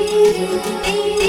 you.